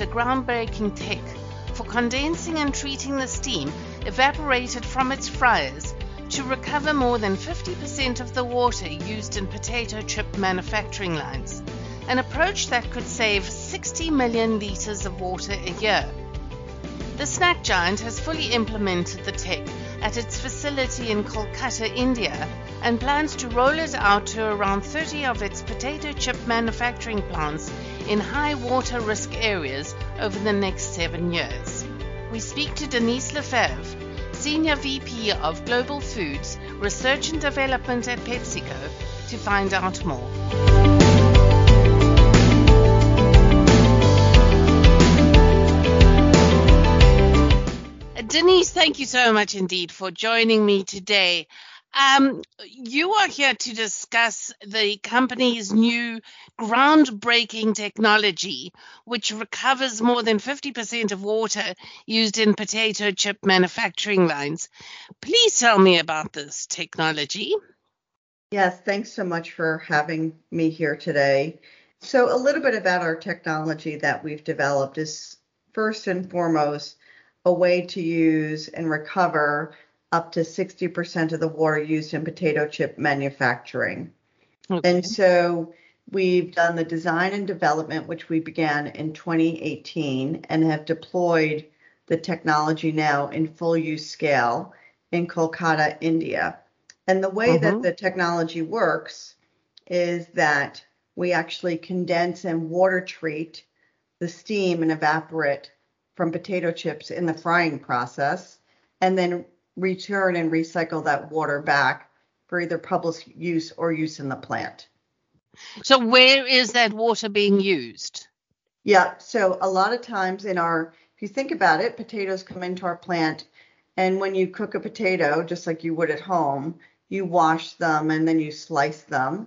A groundbreaking tech for condensing and treating the steam evaporated from its fryers to recover more than 50% of the water used in potato chip manufacturing lines, an approach that could save 60 million litres of water a year. The snack giant has fully implemented the tech at its facility in Kolkata, India, and plans to roll it out to around 30 of its potato chip manufacturing plants in high water risk areas over the next seven years. We speak to Denise Lefebvre, Senior VP of Global Foods, Research and Development at PepsiCo, to find out more. Thank you so much indeed for joining me today. Um, you are here to discuss the company's new groundbreaking technology, which recovers more than 50% of water used in potato chip manufacturing lines. Please tell me about this technology. Yes, thanks so much for having me here today. So, a little bit about our technology that we've developed is first and foremost a way to use and recover up to 60% of the water used in potato chip manufacturing. Okay. And so we've done the design and development, which we began in 2018, and have deployed the technology now in full use scale in Kolkata, India. And the way that mm-hmm. the technology works is that we actually condense and water treat the steam and evaporate from potato chips in the frying process and then return and recycle that water back for either public use or use in the plant. So where is that water being used? Yeah, so a lot of times in our if you think about it, potatoes come into our plant and when you cook a potato just like you would at home, you wash them and then you slice them.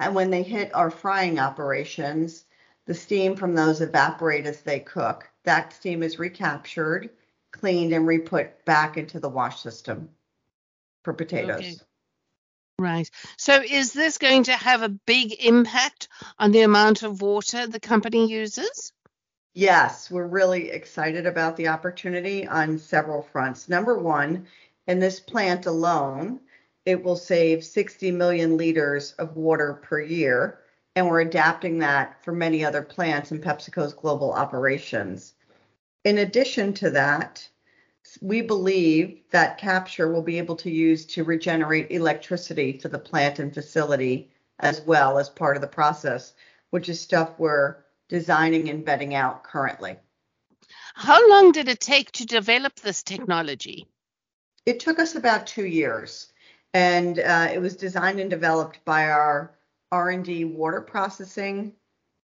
And when they hit our frying operations, the steam from those evaporate as they cook that steam is recaptured, cleaned, and re-put back into the wash system for potatoes. Okay. Right. So is this going to have a big impact on the amount of water the company uses? Yes, we're really excited about the opportunity on several fronts. Number one, in this plant alone, it will save 60 million liters of water per year, and we're adapting that for many other plants in PepsiCo's global operations. In addition to that, we believe that capture will be able to use to regenerate electricity for the plant and facility as well as part of the process, which is stuff we're designing and vetting out currently. How long did it take to develop this technology? It took us about two years, and uh, it was designed and developed by our R&D water processing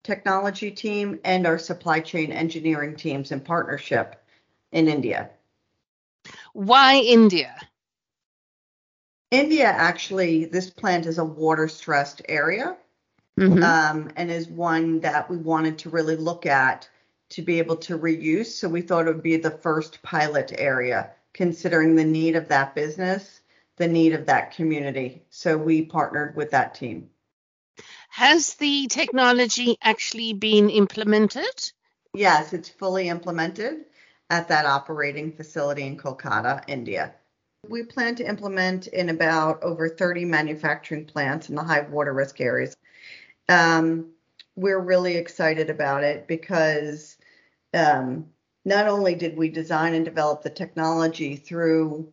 technology team and our supply chain engineering teams in partnership in India. Why India? India actually, this plant is a water stressed area mm-hmm. um, and is one that we wanted to really look at to be able to reuse. So we thought it would be the first pilot area, considering the need of that business, the need of that community. So we partnered with that team. Has the technology actually been implemented? Yes, it's fully implemented at that operating facility in Kolkata, India. We plan to implement in about over 30 manufacturing plants in the high water risk areas. Um, we're really excited about it because um, not only did we design and develop the technology through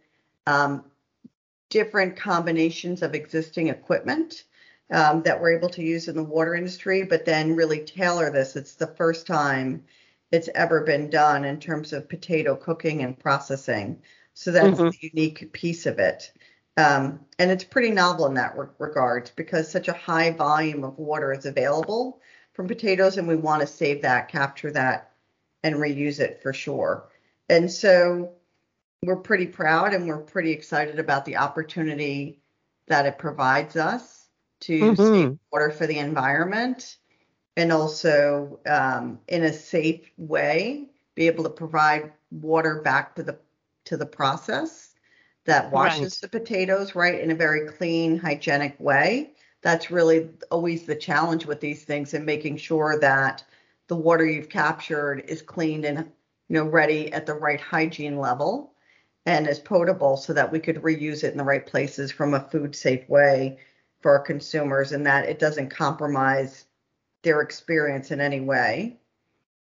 um, different combinations of existing equipment, um, that we're able to use in the water industry, but then really tailor this. It's the first time it's ever been done in terms of potato cooking and processing. So that's mm-hmm. the unique piece of it. Um, and it's pretty novel in that re- regard because such a high volume of water is available from potatoes, and we want to save that, capture that, and reuse it for sure. And so we're pretty proud and we're pretty excited about the opportunity that it provides us to mm-hmm. save water for the environment and also um, in a safe way be able to provide water back to the to the process that washes right. the potatoes right in a very clean hygienic way that's really always the challenge with these things and making sure that the water you've captured is cleaned and you know ready at the right hygiene level and is potable so that we could reuse it in the right places from a food safe way for our consumers and that it doesn't compromise their experience in any way.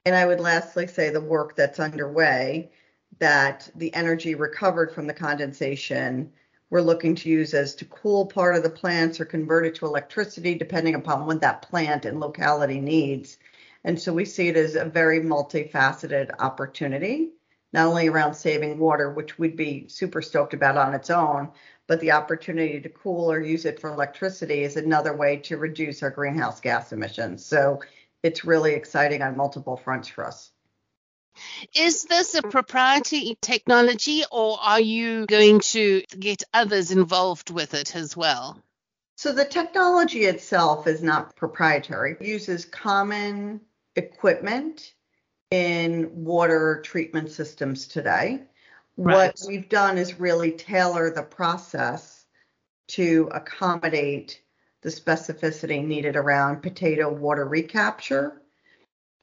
And I would lastly say the work that's underway that the energy recovered from the condensation we're looking to use as to cool part of the plants or convert it to electricity depending upon what that plant and locality needs. And so we see it as a very multifaceted opportunity, not only around saving water, which we'd be super stoked about on its own, but the opportunity to cool or use it for electricity is another way to reduce our greenhouse gas emissions. So it's really exciting on multiple fronts for us. Is this a proprietary technology or are you going to get others involved with it as well? So the technology itself is not proprietary. It uses common equipment in water treatment systems today. What we've done is really tailor the process to accommodate the specificity needed around potato water recapture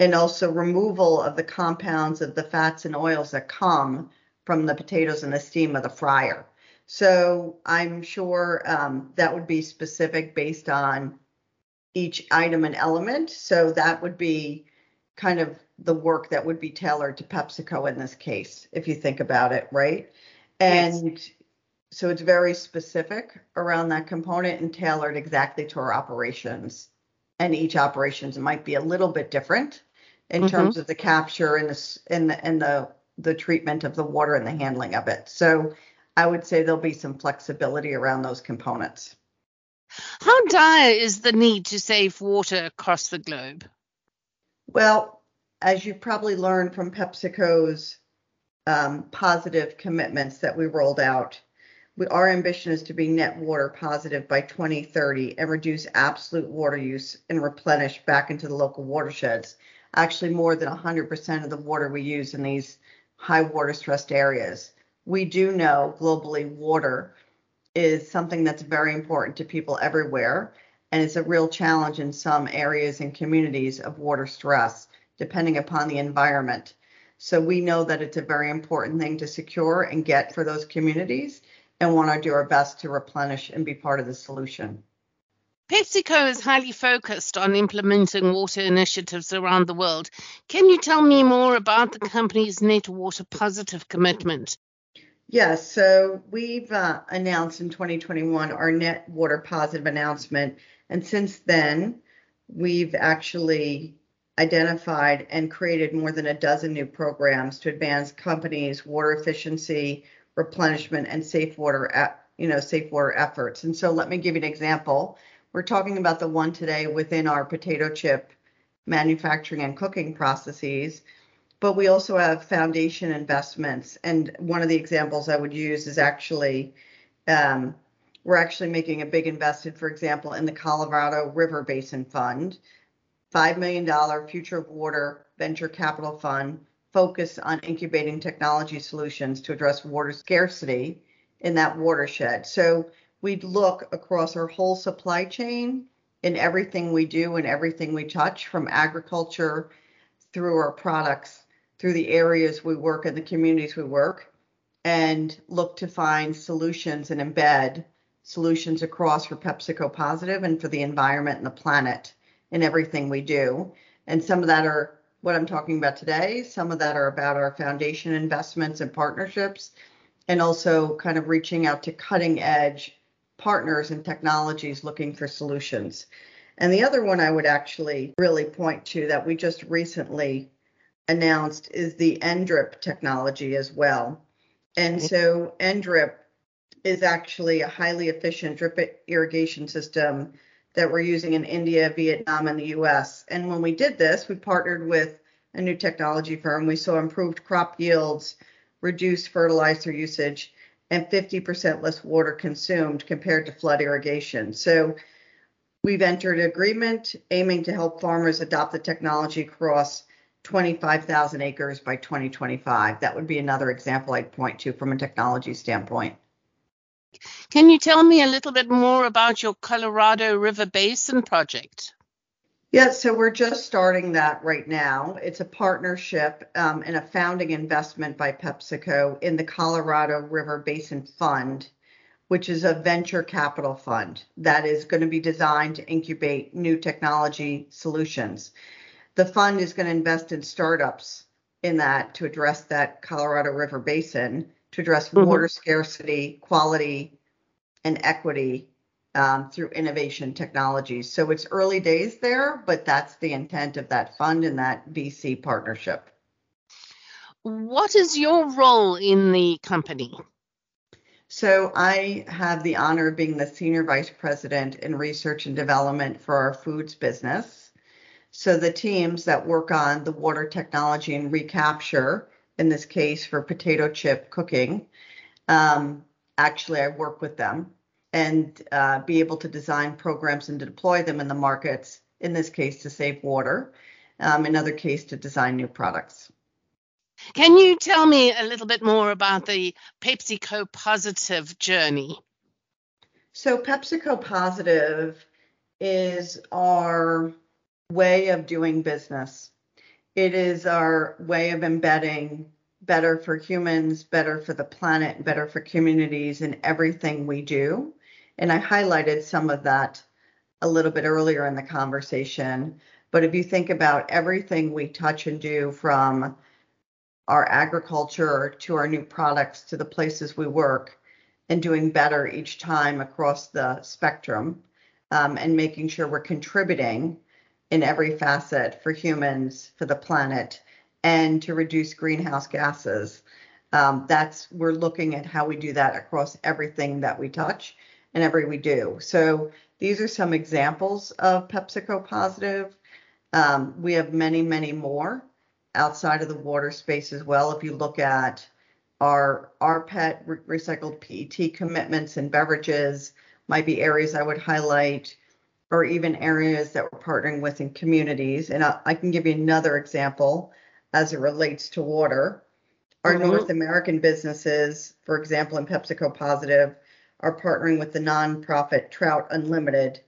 and also removal of the compounds of the fats and oils that come from the potatoes and the steam of the fryer. So I'm sure um, that would be specific based on each item and element. So that would be kind of the work that would be tailored to PepsiCo in this case, if you think about it, right? And yes. so it's very specific around that component and tailored exactly to our operations. And each operations might be a little bit different in mm-hmm. terms of the capture and the and the and the the treatment of the water and the handling of it. So I would say there'll be some flexibility around those components. How dire is the need to save water across the globe? Well, as you probably learned from PepsiCo's um, positive commitments that we rolled out, we, our ambition is to be net water positive by 2030 and reduce absolute water use and replenish back into the local watersheds actually more than 100% of the water we use in these high water stressed areas. We do know globally water is something that's very important to people everywhere, and it's a real challenge in some areas and communities of water stress, depending upon the environment. So we know that it's a very important thing to secure and get for those communities and want to do our best to replenish and be part of the solution. PepsiCo is highly focused on implementing water initiatives around the world. Can you tell me more about the company's net water positive commitment? Yes, so we've uh, announced in 2021 our net water positive announcement. And since then, we've actually identified and created more than a dozen new programs to advance companies' water efficiency, replenishment, and safe water, you know, safe water efforts. And so let me give you an example. We're talking about the one today within our potato chip manufacturing and cooking processes, but we also have foundation investments. And one of the examples I would use is actually um, we're actually making a big investment, for example, in the Colorado River Basin Fund, $5 million future of water venture capital fund focused on incubating technology solutions to address water scarcity in that watershed. So we'd look across our whole supply chain in everything we do and everything we touch from agriculture through our products through the areas we work and the communities we work and look to find solutions and embed solutions across for PepsiCo positive and for the environment and the planet in everything we do. And some of that are what I'm talking about today. Some of that are about our foundation investments and partnerships, and also kind of reaching out to cutting edge partners and technologies looking for solutions. And the other one I would actually really point to that we just recently announced is the NDRIP technology as well. And mm-hmm. so NDRIP is actually a highly efficient drip irrigation system that we're using in India, Vietnam, and the US. And when we did this, we partnered with a new technology firm. We saw improved crop yields, reduced fertilizer usage, and 50% less water consumed compared to flood irrigation. So we've entered an agreement aiming to help farmers adopt the technology across 25,000 acres by 2025. That would be another example I'd point to from a technology standpoint. Can you tell me a little bit more about your Colorado River Basin project? Yeah, so we're just starting that right now. It's a partnership um, and a founding investment by PepsiCo in the Colorado River Basin Fund, which is a venture capital fund that is going to be designed to incubate new technology solutions. The fund is going to invest in startups in that to address that Colorado River Basin, to address mm-hmm. water scarcity, quality, and equity um, through innovation technologies. So it's early days there, but that's the intent of that fund and that VC partnership. What is your role in the company? So I have the honor of being the senior vice president in research and development for our foods business. So the teams that work on the water technology and recapture, in this case for potato chip cooking, um, actually I work with them and uh, be able to design programs and to deploy them in the markets, in this case to save water, um, in other case to design new products. Can you tell me a little bit more about the PepsiCo Positive journey? So, PepsiCo Positive is our way of doing business. It is our way of embedding better for humans, better for the planet, better for communities in everything we do. And I highlighted some of that a little bit earlier in the conversation. But if you think about everything we touch and do from our agriculture to our new products to the places we work and doing better each time across the spectrum um, and making sure we're contributing in every facet for humans, for the planet, and to reduce greenhouse gases. Um, that's we're looking at how we do that across everything that we touch and every we do. So these are some examples of PepsiCo positive. Um, we have many, many more outside of the water space as well. If you look at our rPET re- recycled PET commitments and beverages, might be areas I would highlight, or even areas that we're partnering with in communities. And I, I can give you another example as it relates to water. Our mm-hmm. North American businesses, for example, in PepsiCo Positive, are partnering with the nonprofit Trout Unlimited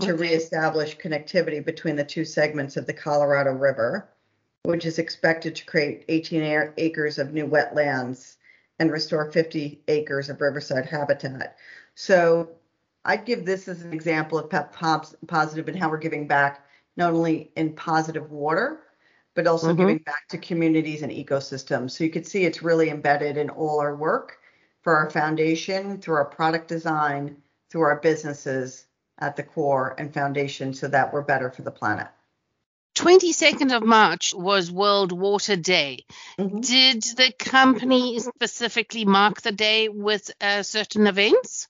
to okay. reestablish connectivity between the two segments of the Colorado River, which is expected to create 18 acres of new wetlands and restore 50 acres of riverside habitat. So I'd give this as an example of PEP Positive and how we're giving back not only in positive water, but also mm-hmm. giving back to communities and ecosystems. So you can see it's really embedded in all our work for our foundation, through our product design, through our businesses at the core and foundation so that we're better for the planet. 22nd of March was World Water Day. Mm-hmm. Did the company specifically mark the day with uh, certain events?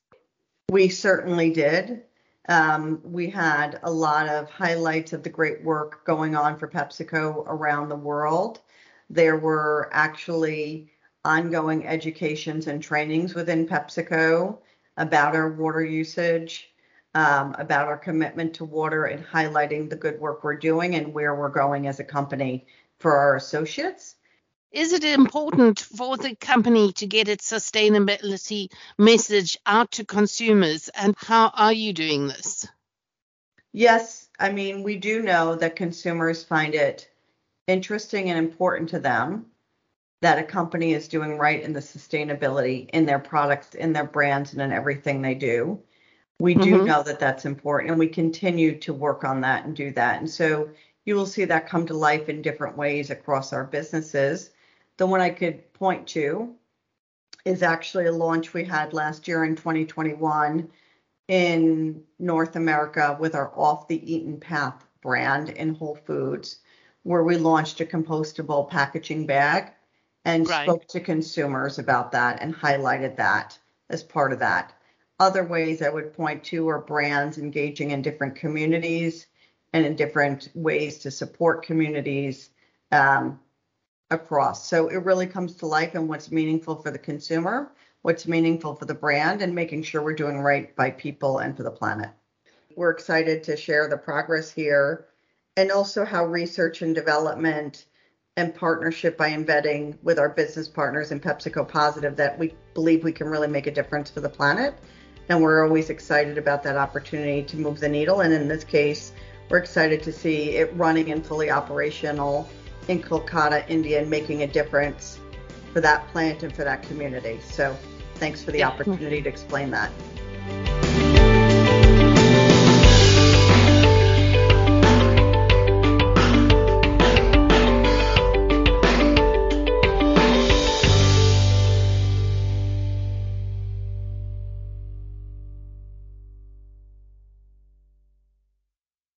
We certainly did. Um, we had a lot of highlights of the great work going on for PepsiCo around the world. There were actually ongoing educations and trainings within PepsiCo about our water usage, um, about our commitment to water, and highlighting the good work we're doing and where we're going as a company for our associates. Is it important for the company to get its sustainability message out to consumers, and how are you doing this? Yes, I mean, we do know that consumers find it interesting and important to them that a company is doing right in the sustainability in their products, in their brands, and in everything they do. We do mm-hmm. know that that's important, and we continue to work on that and do that. And so you will see that come to life in different ways across our businesses. The one I could point to is actually a launch we had last year in 2021 in North America with our Off the Eaten Path brand in Whole Foods, where we launched a compostable packaging bag and right. spoke to consumers about that and highlighted that as part of that. Other ways I would point to are brands engaging in different communities and in different ways to support communities um, across. So it really comes to life and what's meaningful for the consumer, what's meaningful for the brand, and making sure we're doing right by people and for the planet. We're excited to share the progress here and also how research and development and partnership by embedding with our business partners in PepsiCo Positive that we believe we can really make a difference for the planet. And we're always excited about that opportunity to move the needle. And in this case, we're excited to see it running and fully operational in Kolkata, India, and making a difference for that plant and for that community. So thanks for the opportunity to explain that.